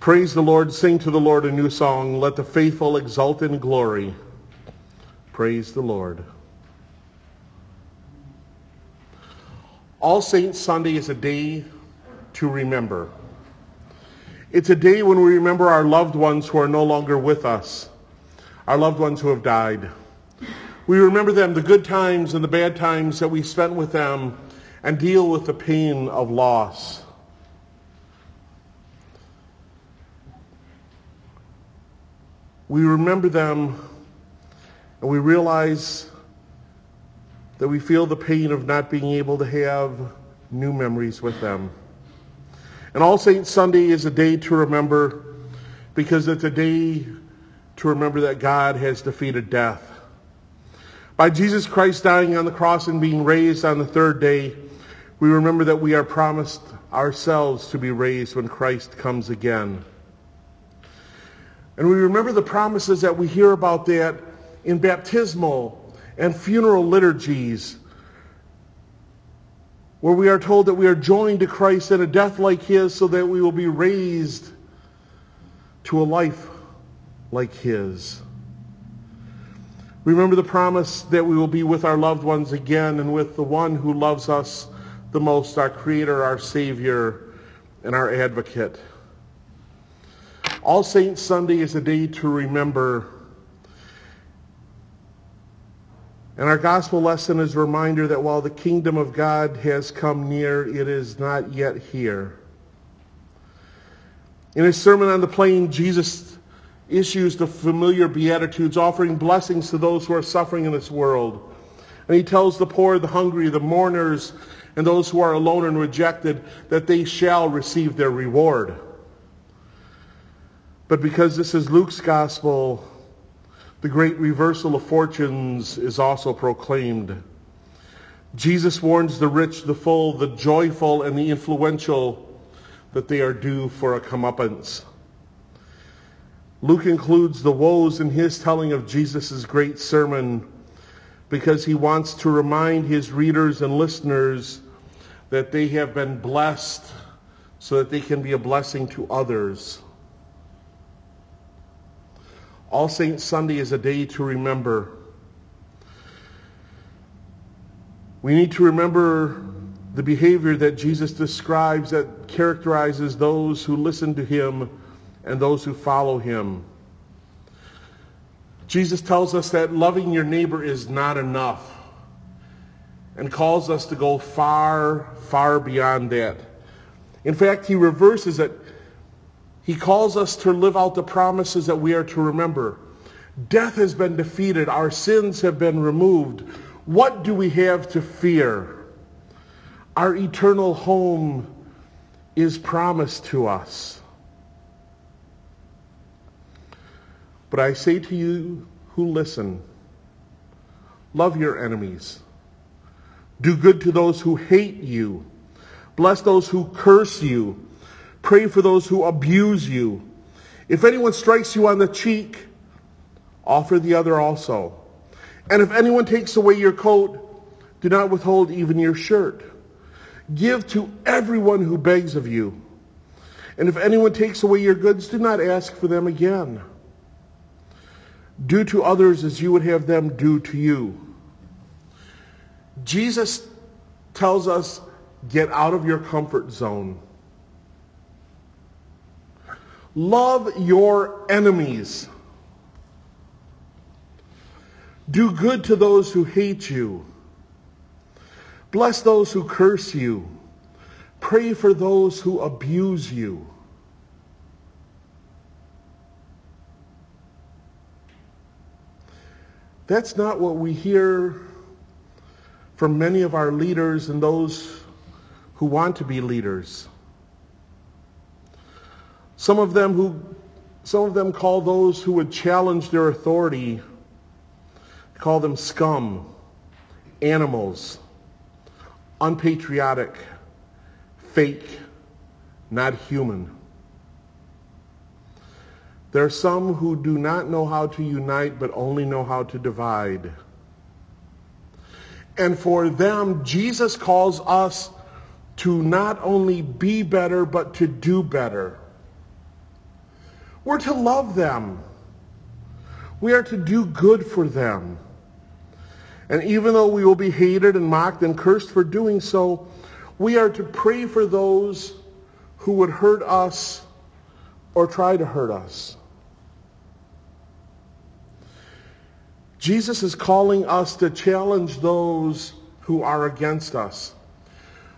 Praise the Lord, sing to the Lord a new song. Let the faithful exult in glory. Praise the Lord. All Saints Sunday is a day to remember. It's a day when we remember our loved ones who are no longer with us, our loved ones who have died. We remember them, the good times and the bad times that we spent with them, and deal with the pain of loss. We remember them and we realize that we feel the pain of not being able to have new memories with them. And All Saints Sunday is a day to remember because it's a day to remember that God has defeated death. By Jesus Christ dying on the cross and being raised on the third day, we remember that we are promised ourselves to be raised when Christ comes again. And we remember the promises that we hear about that in baptismal and funeral liturgies, where we are told that we are joined to Christ in a death like his so that we will be raised to a life like his. Remember the promise that we will be with our loved ones again and with the one who loves us the most, our Creator, our Savior, and our Advocate. All Saints Sunday is a day to remember. And our gospel lesson is a reminder that while the kingdom of God has come near, it is not yet here. In his Sermon on the Plain, Jesus issues the familiar Beatitudes, offering blessings to those who are suffering in this world. And he tells the poor, the hungry, the mourners, and those who are alone and rejected that they shall receive their reward. But because this is Luke's gospel, the great reversal of fortunes is also proclaimed. Jesus warns the rich, the full, the joyful, and the influential that they are due for a comeuppance. Luke includes the woes in his telling of Jesus' great sermon because he wants to remind his readers and listeners that they have been blessed so that they can be a blessing to others. All Saints Sunday is a day to remember. We need to remember the behavior that Jesus describes that characterizes those who listen to him and those who follow him. Jesus tells us that loving your neighbor is not enough and calls us to go far, far beyond that. In fact, he reverses it he calls us to live out the promises that we are to remember. Death has been defeated. Our sins have been removed. What do we have to fear? Our eternal home is promised to us. But I say to you who listen, love your enemies. Do good to those who hate you. Bless those who curse you. Pray for those who abuse you. If anyone strikes you on the cheek, offer the other also. And if anyone takes away your coat, do not withhold even your shirt. Give to everyone who begs of you. And if anyone takes away your goods, do not ask for them again. Do to others as you would have them do to you. Jesus tells us, get out of your comfort zone. Love your enemies. Do good to those who hate you. Bless those who curse you. Pray for those who abuse you. That's not what we hear from many of our leaders and those who want to be leaders. Some of them who some of them call those who would challenge their authority call them scum, animals, unpatriotic, fake, not human. There are some who do not know how to unite but only know how to divide. And for them, Jesus calls us to not only be better but to do better. We're to love them. We are to do good for them. And even though we will be hated and mocked and cursed for doing so, we are to pray for those who would hurt us or try to hurt us. Jesus is calling us to challenge those who are against us.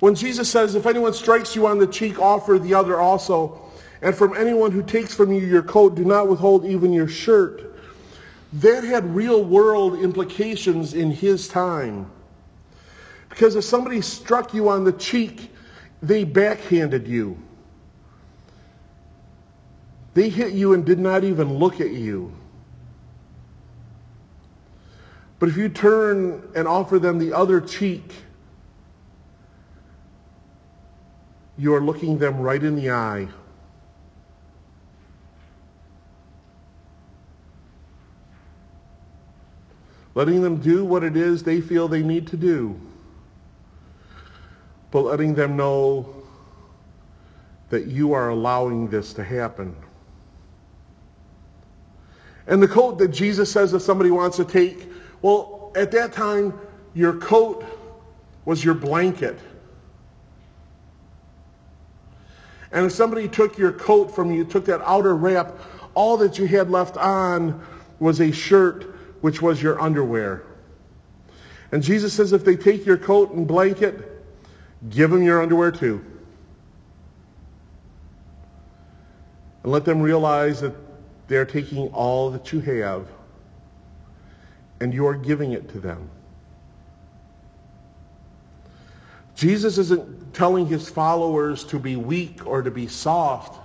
When Jesus says, if anyone strikes you on the cheek, offer the other also. And from anyone who takes from you your coat, do not withhold even your shirt. That had real world implications in his time. Because if somebody struck you on the cheek, they backhanded you. They hit you and did not even look at you. But if you turn and offer them the other cheek, you are looking them right in the eye. Letting them do what it is they feel they need to do, but letting them know that you are allowing this to happen. And the coat that Jesus says if somebody wants to take, well, at that time, your coat was your blanket. And if somebody took your coat from you, took that outer wrap, all that you had left on was a shirt, which was your underwear. And Jesus says if they take your coat and blanket, give them your underwear too. And let them realize that they're taking all that you have and you are giving it to them. Jesus isn't telling his followers to be weak or to be soft.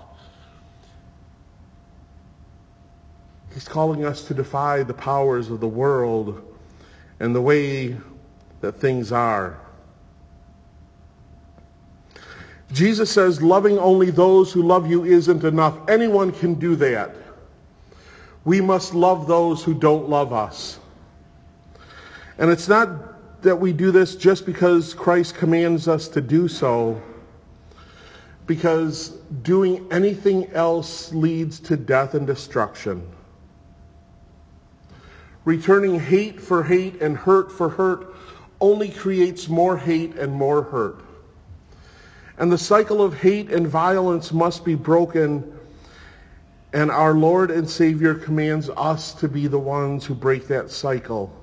He's calling us to defy the powers of the world and the way that things are. Jesus says loving only those who love you isn't enough. Anyone can do that. We must love those who don't love us. And it's not that we do this just because Christ commands us to do so, because doing anything else leads to death and destruction. Returning hate for hate and hurt for hurt only creates more hate and more hurt. And the cycle of hate and violence must be broken. And our Lord and Savior commands us to be the ones who break that cycle.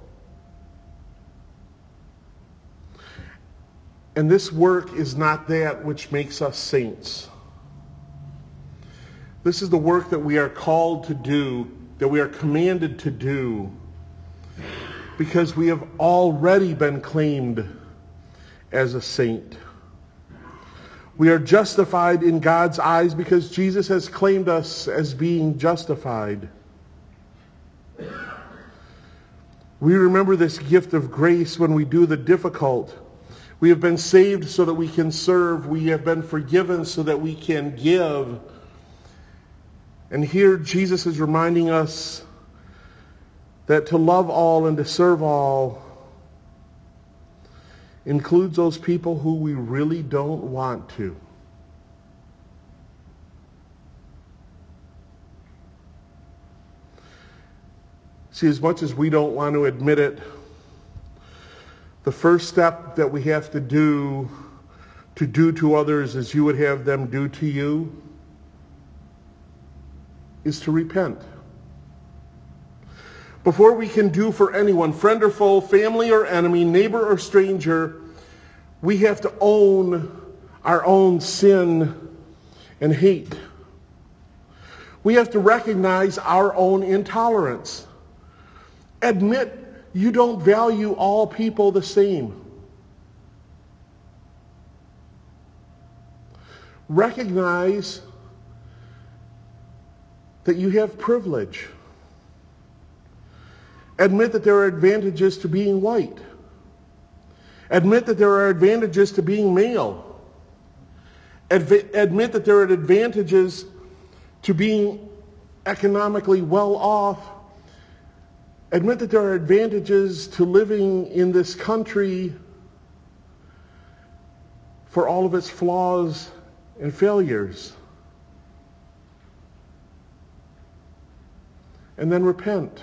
And this work is not that which makes us saints. This is the work that we are called to do, that we are commanded to do, because we have already been claimed as a saint. We are justified in God's eyes because Jesus has claimed us as being justified. We remember this gift of grace when we do the difficult we have been saved so that we can serve. We have been forgiven so that we can give. And here Jesus is reminding us that to love all and to serve all includes those people who we really don't want to. See, as much as we don't want to admit it, the first step that we have to do to do to others as you would have them do to you is to repent. Before we can do for anyone, friend or foe, family or enemy, neighbor or stranger, we have to own our own sin and hate. We have to recognize our own intolerance. Admit you don't value all people the same. Recognize that you have privilege. Admit that there are advantages to being white. Admit that there are advantages to being male. Admit that there are advantages to being economically well off Admit that there are advantages to living in this country for all of its flaws and failures. and then repent.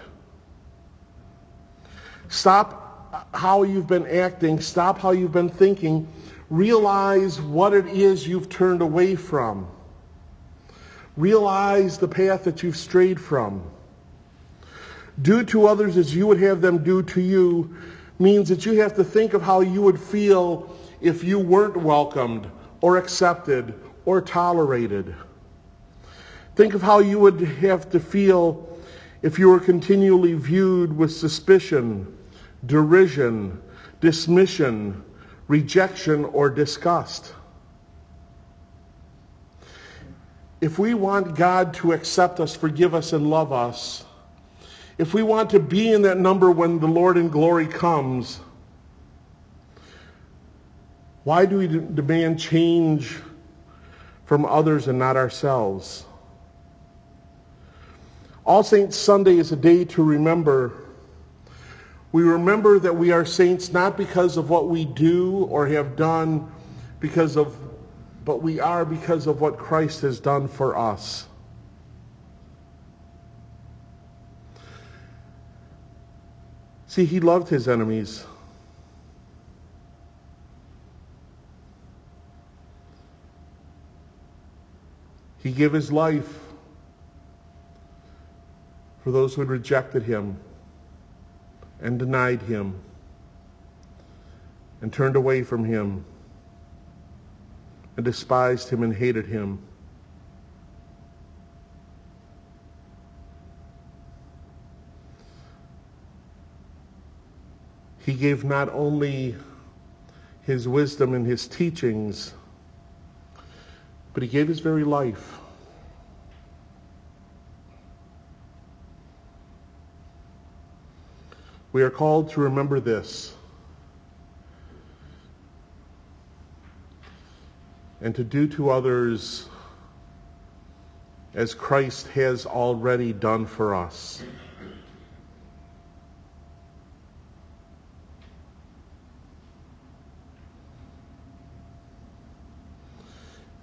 Stop how you've been acting. Stop how you've been thinking. Realize what it is you've turned away from. Realize the path that you've strayed from. Do to others as you would have them do to you means that you have to think of how you would feel if you weren't welcomed or accepted or tolerated. Think of how you would have to feel if you were continually viewed with suspicion, derision, dismission, rejection, or disgust. If we want God to accept us, forgive us, and love us, if we want to be in that number when the Lord in glory comes, why do we demand change from others and not ourselves? All Saints Sunday is a day to remember. We remember that we are saints not because of what we do or have done, because of, but we are because of what Christ has done for us. See, he loved his enemies. He gave his life for those who had rejected him and denied him and turned away from him and despised him and hated him. He gave not only his wisdom and his teachings, but he gave his very life. We are called to remember this and to do to others as Christ has already done for us.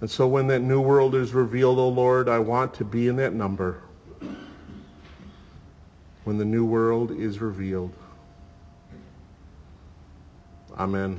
And so when that new world is revealed, O oh Lord, I want to be in that number when the new world is revealed. Amen.